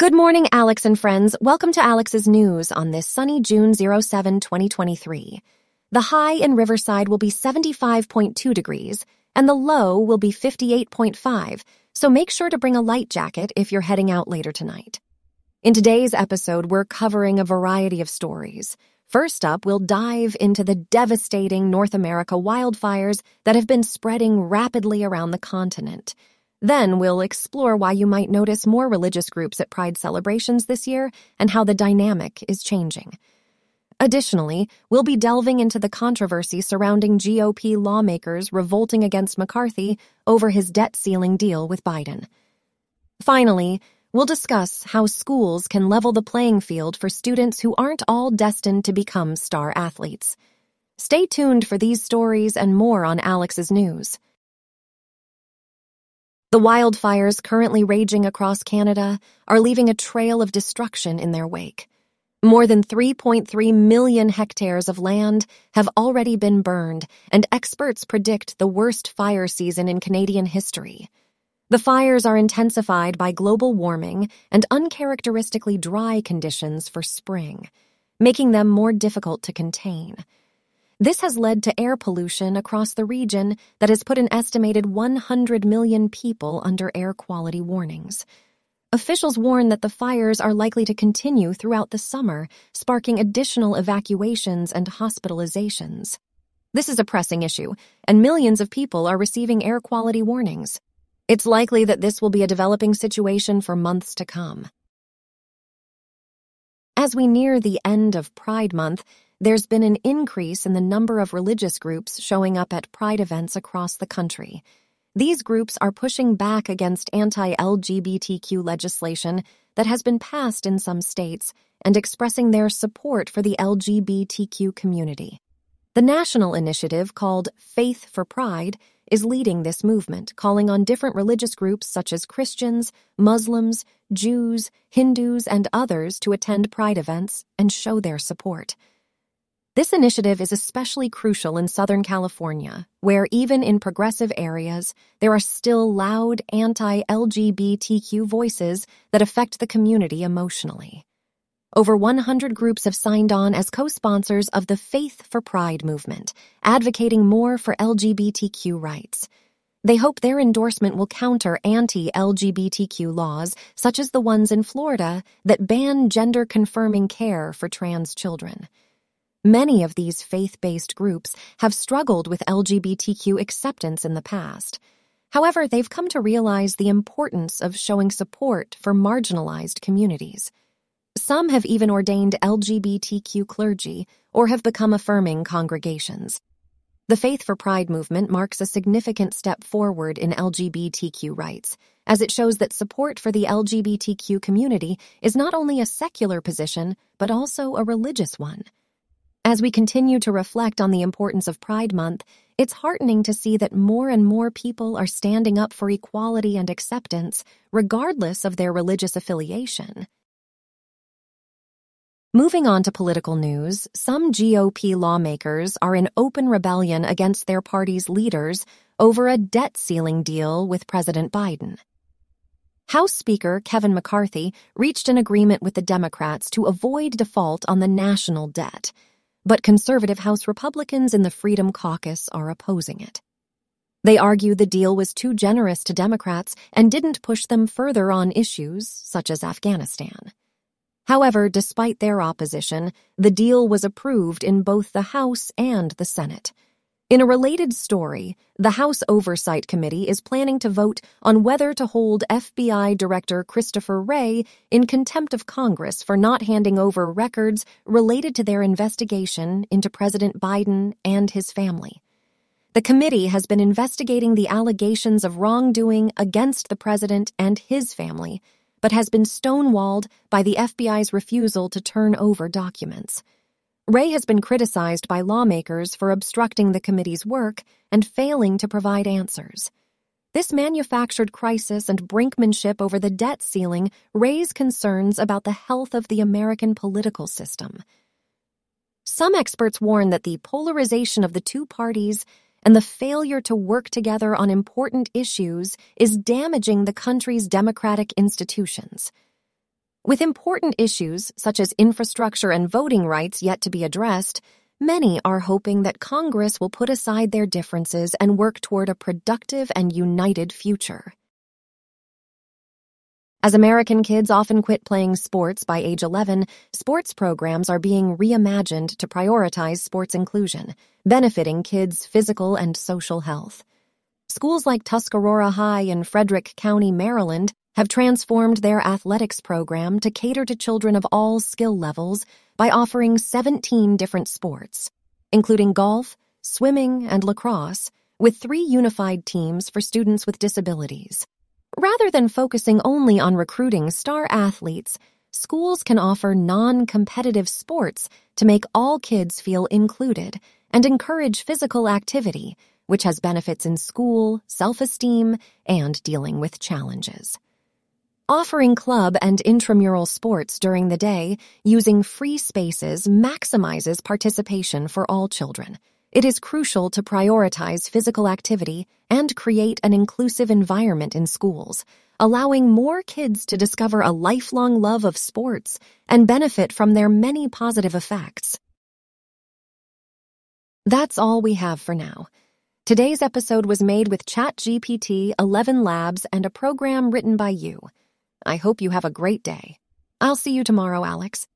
Good morning, Alex and friends. Welcome to Alex's News on this sunny June 07, 2023. The high in Riverside will be 75.2 degrees, and the low will be 58.5, so make sure to bring a light jacket if you're heading out later tonight. In today's episode, we're covering a variety of stories. First up, we'll dive into the devastating North America wildfires that have been spreading rapidly around the continent. Then we'll explore why you might notice more religious groups at Pride celebrations this year and how the dynamic is changing. Additionally, we'll be delving into the controversy surrounding GOP lawmakers revolting against McCarthy over his debt ceiling deal with Biden. Finally, we'll discuss how schools can level the playing field for students who aren't all destined to become star athletes. Stay tuned for these stories and more on Alex's News. The wildfires currently raging across Canada are leaving a trail of destruction in their wake. More than 3.3 million hectares of land have already been burned, and experts predict the worst fire season in Canadian history. The fires are intensified by global warming and uncharacteristically dry conditions for spring, making them more difficult to contain. This has led to air pollution across the region that has put an estimated 100 million people under air quality warnings. Officials warn that the fires are likely to continue throughout the summer, sparking additional evacuations and hospitalizations. This is a pressing issue, and millions of people are receiving air quality warnings. It's likely that this will be a developing situation for months to come. As we near the end of Pride Month, there's been an increase in the number of religious groups showing up at Pride events across the country. These groups are pushing back against anti LGBTQ legislation that has been passed in some states and expressing their support for the LGBTQ community. The national initiative called Faith for Pride is leading this movement, calling on different religious groups such as Christians, Muslims, Jews, Hindus, and others to attend Pride events and show their support. This initiative is especially crucial in Southern California, where even in progressive areas, there are still loud anti LGBTQ voices that affect the community emotionally. Over 100 groups have signed on as co sponsors of the Faith for Pride movement, advocating more for LGBTQ rights. They hope their endorsement will counter anti LGBTQ laws, such as the ones in Florida that ban gender confirming care for trans children. Many of these faith based groups have struggled with LGBTQ acceptance in the past. However, they've come to realize the importance of showing support for marginalized communities. Some have even ordained LGBTQ clergy or have become affirming congregations. The Faith for Pride movement marks a significant step forward in LGBTQ rights, as it shows that support for the LGBTQ community is not only a secular position, but also a religious one. As we continue to reflect on the importance of Pride Month, it's heartening to see that more and more people are standing up for equality and acceptance, regardless of their religious affiliation. Moving on to political news, some GOP lawmakers are in open rebellion against their party's leaders over a debt ceiling deal with President Biden. House Speaker Kevin McCarthy reached an agreement with the Democrats to avoid default on the national debt but conservative House Republicans in the Freedom Caucus are opposing it. They argue the deal was too generous to Democrats and didn't push them further on issues such as Afghanistan. However, despite their opposition, the deal was approved in both the House and the Senate. In a related story, the House Oversight Committee is planning to vote on whether to hold FBI Director Christopher Wray in contempt of Congress for not handing over records related to their investigation into President Biden and his family. The committee has been investigating the allegations of wrongdoing against the president and his family, but has been stonewalled by the FBI's refusal to turn over documents. Wray has been criticized by lawmakers for obstructing the committee's work and failing to provide answers. This manufactured crisis and brinkmanship over the debt ceiling raise concerns about the health of the American political system. Some experts warn that the polarization of the two parties and the failure to work together on important issues is damaging the country's democratic institutions. With important issues such as infrastructure and voting rights yet to be addressed, many are hoping that Congress will put aside their differences and work toward a productive and united future. As American kids often quit playing sports by age 11, sports programs are being reimagined to prioritize sports inclusion, benefiting kids' physical and social health. Schools like Tuscarora High in Frederick County, Maryland, have transformed their athletics program to cater to children of all skill levels by offering 17 different sports, including golf, swimming, and lacrosse, with three unified teams for students with disabilities. Rather than focusing only on recruiting star athletes, schools can offer non competitive sports to make all kids feel included and encourage physical activity, which has benefits in school, self esteem, and dealing with challenges. Offering club and intramural sports during the day using free spaces maximizes participation for all children. It is crucial to prioritize physical activity and create an inclusive environment in schools, allowing more kids to discover a lifelong love of sports and benefit from their many positive effects. That's all we have for now. Today's episode was made with ChatGPT, 11 Labs, and a program written by you. I hope you have a great day. I'll see you tomorrow, Alex.